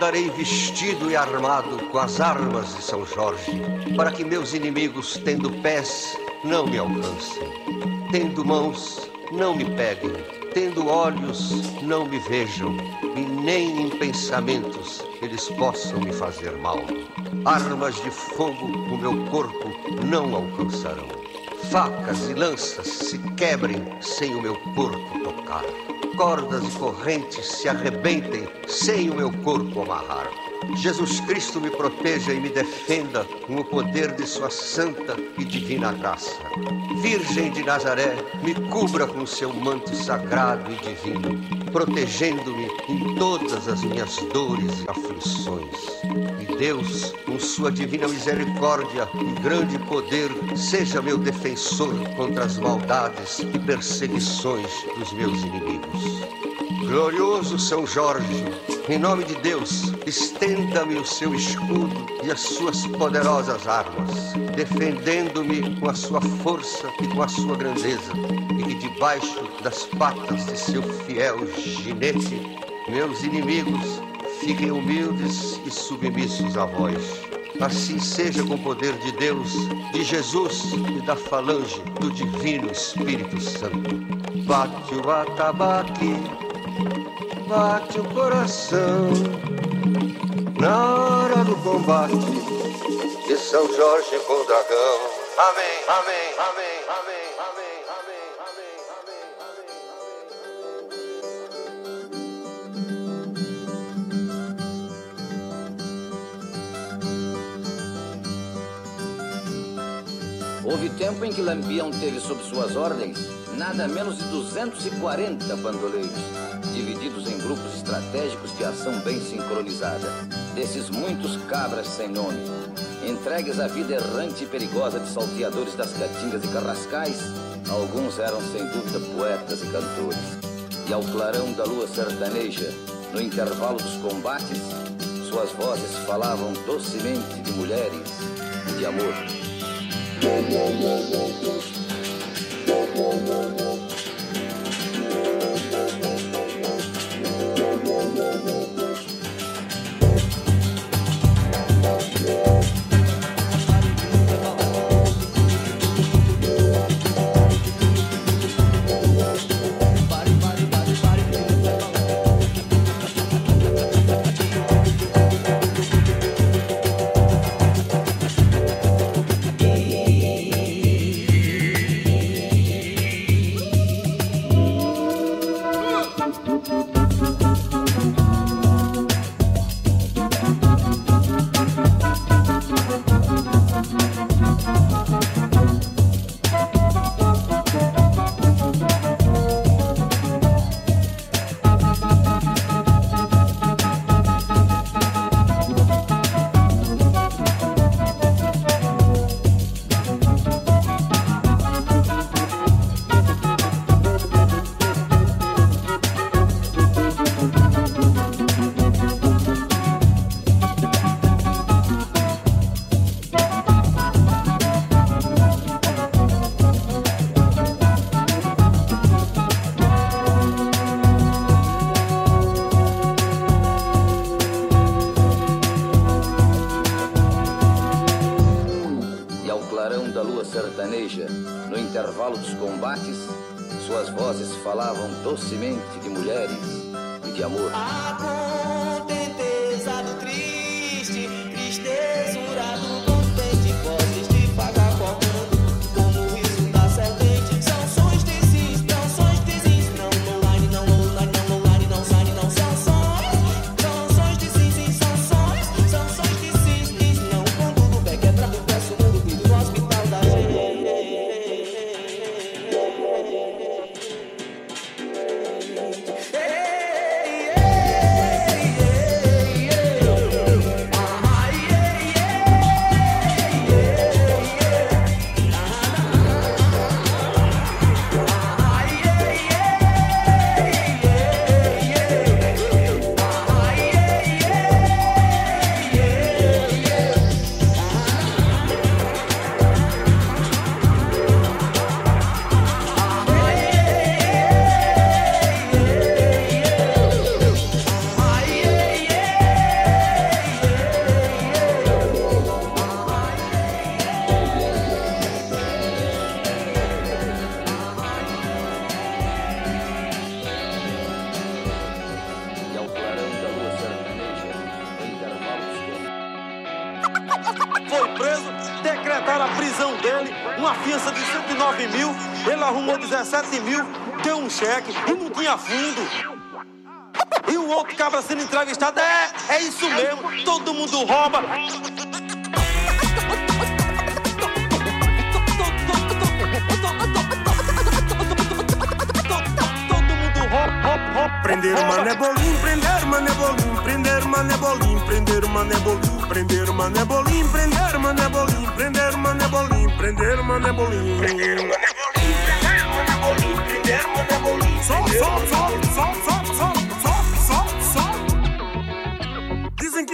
andarei vestido e armado com as armas de São Jorge, para que meus inimigos, tendo pés, não me alcancem, tendo mãos, não me peguem, tendo olhos, não me vejam, e nem em pensamentos eles possam me fazer mal. Armas de fogo o meu corpo não alcançarão. Facas e lanças se quebrem sem o meu corpo tocar. Cordas e correntes se arrebentem sem o meu corpo amarrar. Jesus Cristo me proteja e me defenda com o poder de Sua santa e divina graça. Virgem de Nazaré, me cubra com seu manto sagrado e divino, protegendo-me em todas as minhas dores e aflições. E Deus, com Sua divina misericórdia e grande poder, seja meu defensor contra as maldades e perseguições dos meus inimigos. Glorioso São Jorge, em nome de Deus, estenda-me o seu escudo e as suas poderosas armas, defendendo-me com a sua força e com a sua grandeza, e que debaixo das patas de seu fiel ginete, meus inimigos fiquem humildes e submissos a vós. Assim seja com o poder de Deus, de Jesus e da falange do Divino Espírito Santo. Bate o atabaque bate o coração na hora do combate de São Jorge com o dragão. Amém, amém, amém, amém, amém, amém, amém. Houve tempo em que Lampião teve sob suas ordens nada menos de 240 bandoleiros divididos em grupos estratégicos de ação bem sincronizada. Desses muitos cabras sem nome, entregues à vida errante e perigosa de salteadores das caatingas e carrascais, alguns eram sem dúvida poetas e cantores. E ao clarão da lua sertaneja, no intervalo dos combates, suas vozes falavam docemente de mulheres e de amor. Docemente é, é isso mesmo, todo mundo rouba. Prender mané bolim, prender mané bolim, prender mané bolim, prender mané bolim, prender mané bolim, prender mané bolim, prender mané bolim, prender mané bolim, prender mané bolim, prender mané bolim, prender mané bolim. Só, só, só, só, só, só. que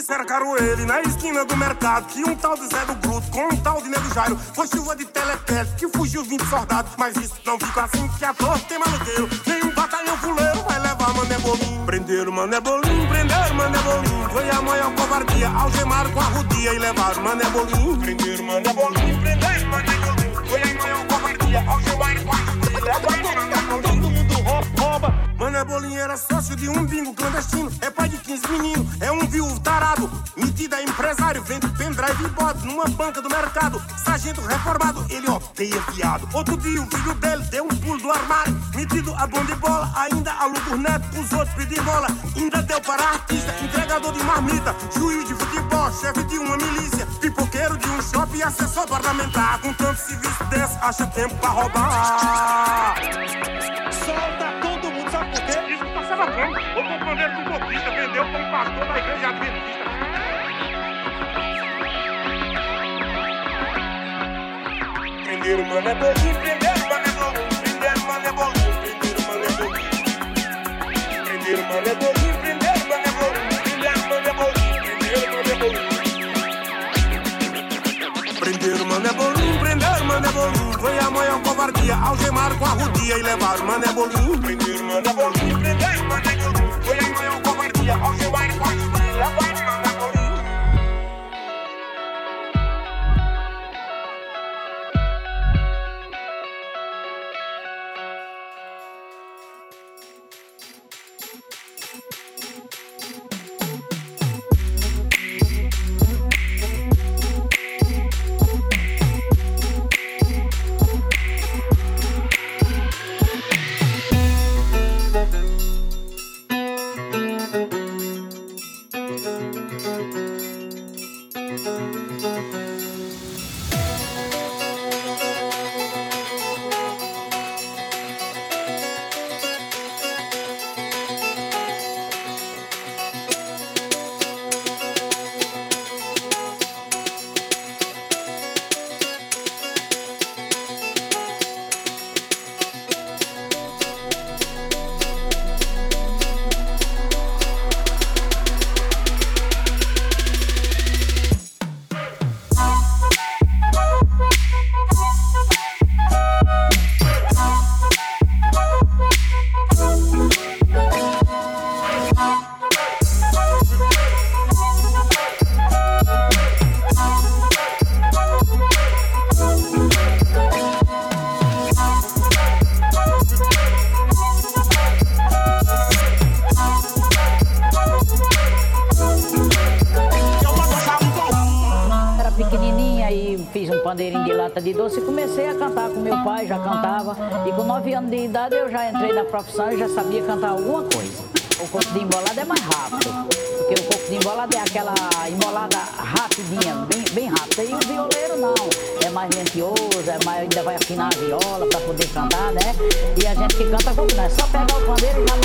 cercaram ele na esquina do mercado. Que um tal de Zé do Bruto com um tal de Nego Jairo. Foi chuva de telepete que fugiu 20 soldados. Mas isso não fica assim que a torre tem maluqueiro. Nenhum batalhão fuleiro vai levar Mané Bolim. Prenderam Mané Bolim, prenderam Mané Bolim. Foi a maior covardia, algemaram com a rodia e levaram Mané Bolim. Prenderam Mané Bolim, prenderam Mané Bolim. Foi a maior covardia, algemaram com a rodia e levaram Mané. Todo mundo rouba. Mané Bolinha era sócio de um bingo clandestino. É pai de 15 meninos, é um viúvo tarado. Metida empresário, vende pendrive e bode numa banca do mercado. Sargento reformado, ele odeia fiado. Outro dia o filho dele deu um pulo do armário. Metido a bom de bola, ainda aluga os netos pros outros pedir bola. Ainda deu para artista, entregador de marmita. Juiz de futebol, chefe de uma milícia. Pipoqueiro de um shopping, assessor parlamentar. Com tanto serviço desse, acha tempo pra roubar. Solta todo mundo, sabe porque isso tá passava bom. O companheiro do Boquista vendeu para um pastor da igreja adventista. Primeiro, mano, é doido fizeram covardia, algemar com a rudia e levar mané. Prender mané bolinho, prender mané bolinho. Foi a maior covardia, algemar com a rudia. Profissão e já sabia cantar alguma coisa. O coco de embolada é mais rápido, porque o coco de embolada é aquela embolada rapidinha, bem, bem rápida. E o violeiro não, é mais lentioso, é mais, ainda vai afinar a viola para poder cantar, né? E a gente que canta coco não, é só pegar o pandeiro e já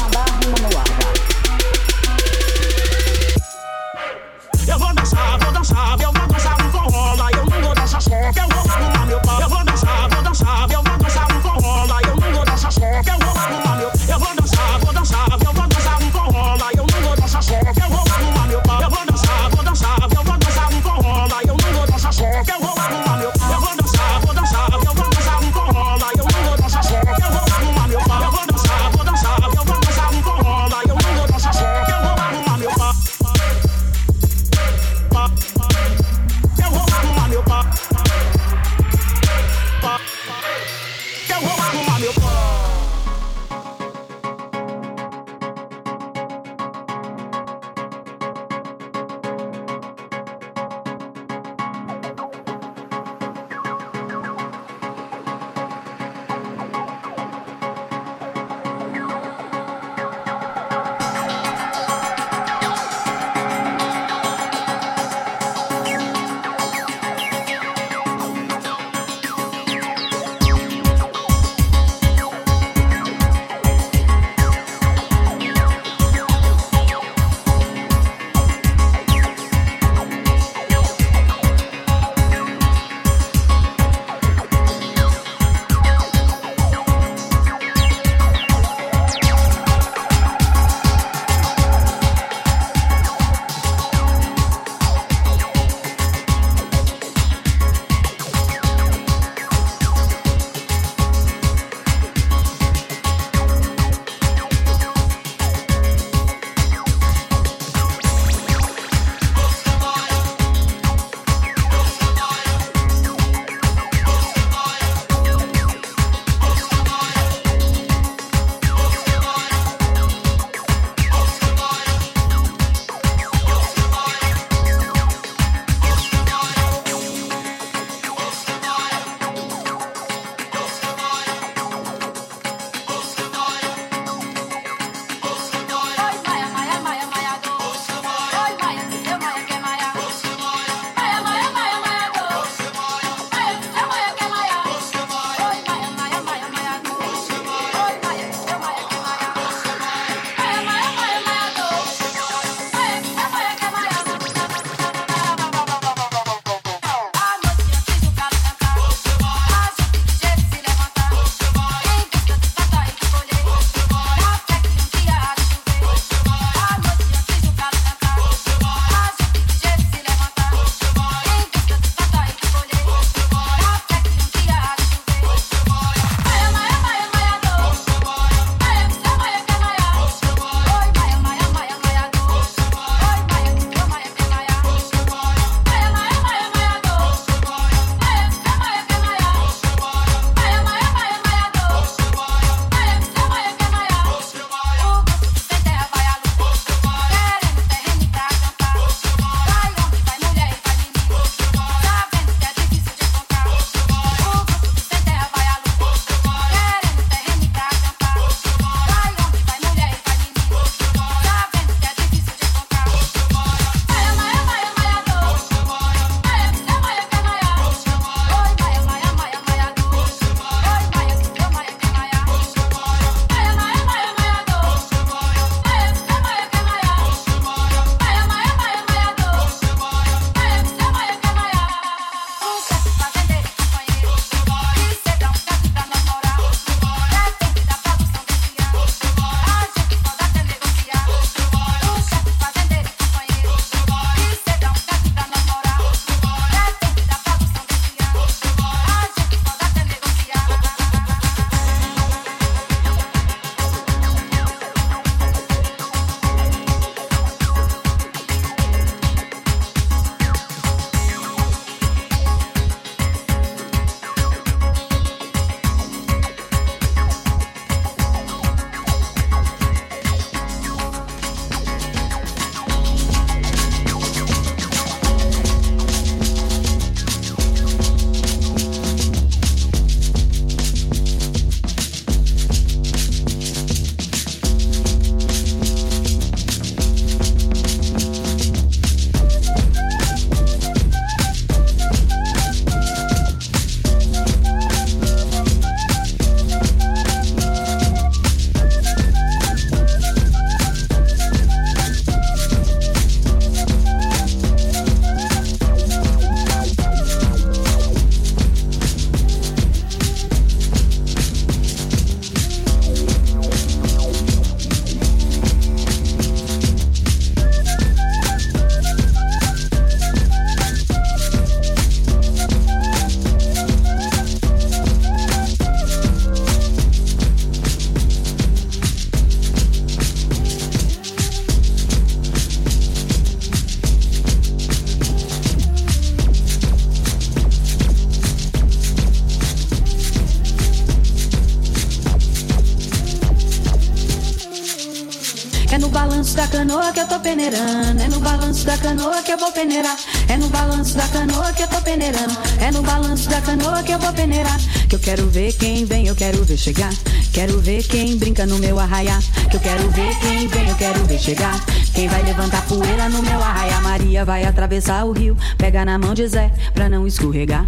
canoa que eu tô peneirando. É no balanço da canoa que eu vou peneirar. É no balanço da canoa que eu tô peneirando. É no balanço da canoa que eu vou peneirar. Que eu quero ver quem vem, eu quero ver chegar. Quero ver quem brinca no meu arraiá. Que eu quero ver quem vem, eu quero ver chegar. Quem vai levantar poeira no meu arraiá? Maria vai atravessar o rio. Pega na mão de Zé pra não escorregar.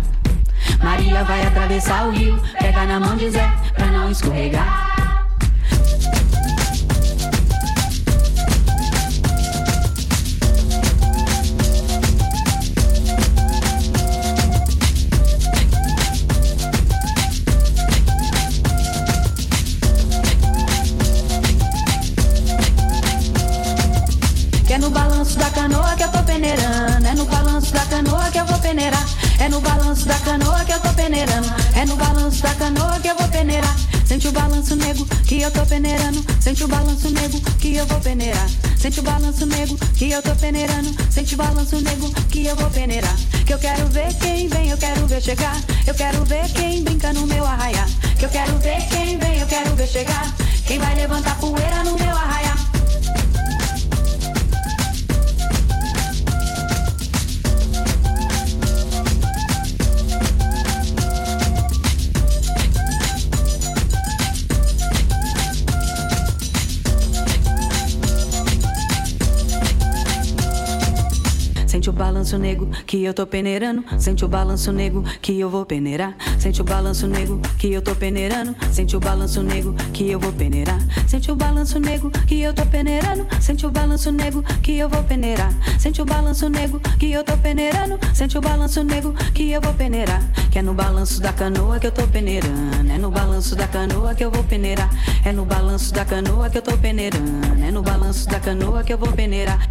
Maria vai atravessar o rio. Pega na mão de Zé pra não escorregar. Peneirando. É no balanço da canoa que eu vou peneirar. Sente o balanço nego que eu tô peneirando. Sente o balanço nego que eu vou peneirar. Sente o balanço nego que eu tô peneirando. Sente o balanço nego que eu vou peneirar. Que eu quero ver quem vem, eu quero ver chegar. Eu quero ver quem brinca no meu arraiar. Que eu quero ver quem vem, eu quero ver chegar. Quem vai levantar poeira no meu arraiar. Sente o balanço nego que eu tô peneirando. Sente o balanço nego que eu vou peneirar. Sente o balanço nego que eu tô peneirando. Sente o balanço nego que eu vou peneirar. Sente o balanço nego que eu tô peneirando. Sente o balanço nego que eu vou peneirar. Sente o balanço nego que eu tô peneirando. Sente o balanço nego que eu vou peneirar. Que é no balanço da canoa que eu tô peneirando. É no balanço da canoa que eu vou peneirar. É no balanço da canoa que eu tô peneirando. É no balanço da canoa que eu vou peneirar.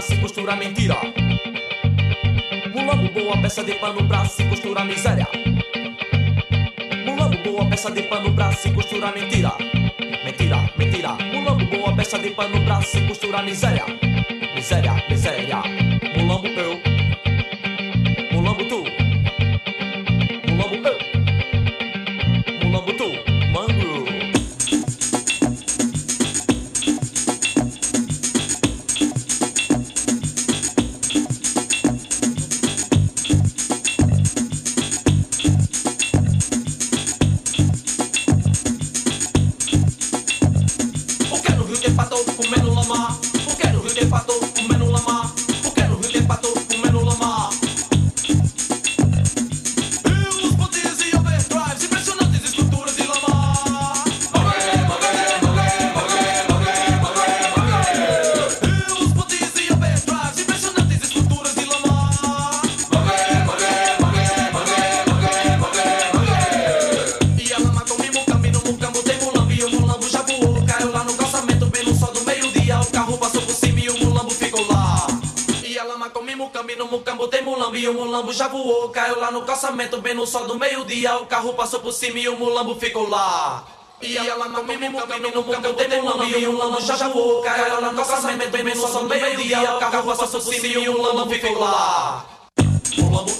Se costurar mentira. Mulambo, boa peça de pano pra se costurar miséria. Mulambo, boa peça de pano pra se costurar mentira. Mentira, mentira. Mulambo, boa peça de pano pra se costurar miséria. Miséria, miséria. Mulambo, eu. No calçamento Bem no sol do meio-dia, o carro passou por cima E o mulambo ficou lá. E a lama come mucambi no mucambo tem mulambo E o mulambo já voou, caiu lá no calçamento Bem no sol do meio-dia, o carro passou por cima E o mulambo ficou lá. Mulambo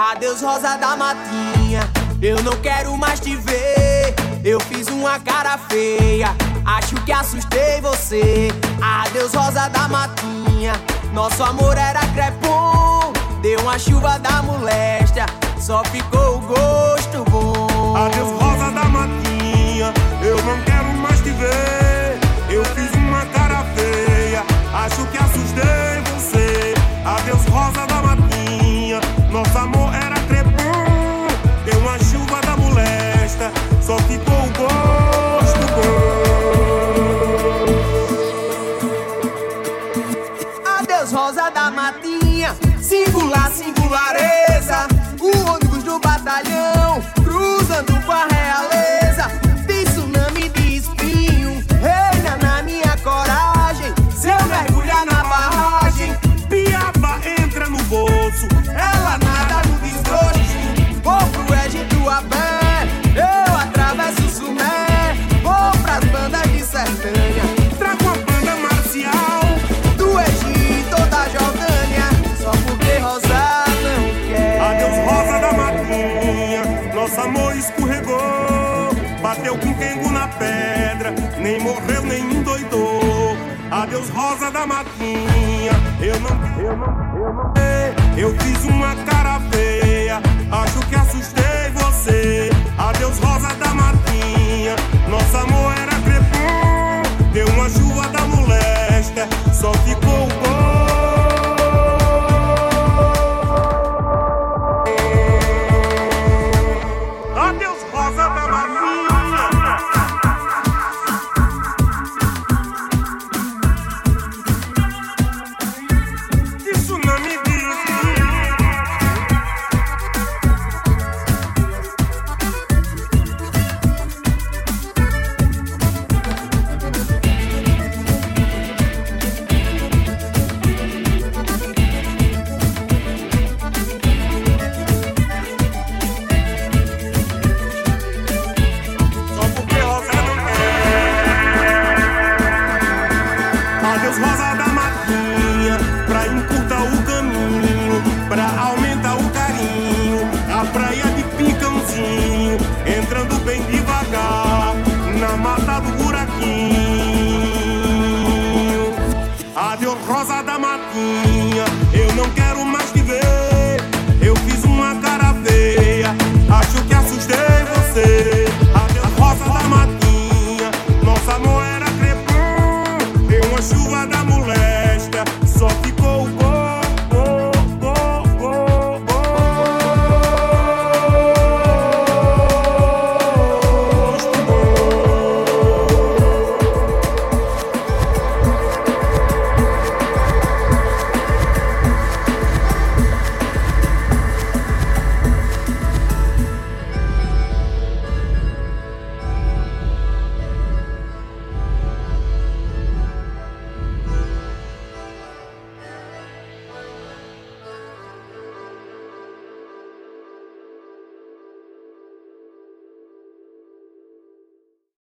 Adeus, rosa da matinha. Eu não quero mais te ver. Eu fiz uma cara feia. Acho que assustei você. Adeus, rosa da matinha. Nosso amor era crepom. Deu uma chuva da moléstia. Só ficou o gosto bom. Adeus, rosa da matinha. Eu não quero mais te ver. Eu fiz uma cara feia. Meus rosa da matinha, eu não, eu não, eu não. Eu fiz uma cara feia, acho que assustei você. Adeus rosa was a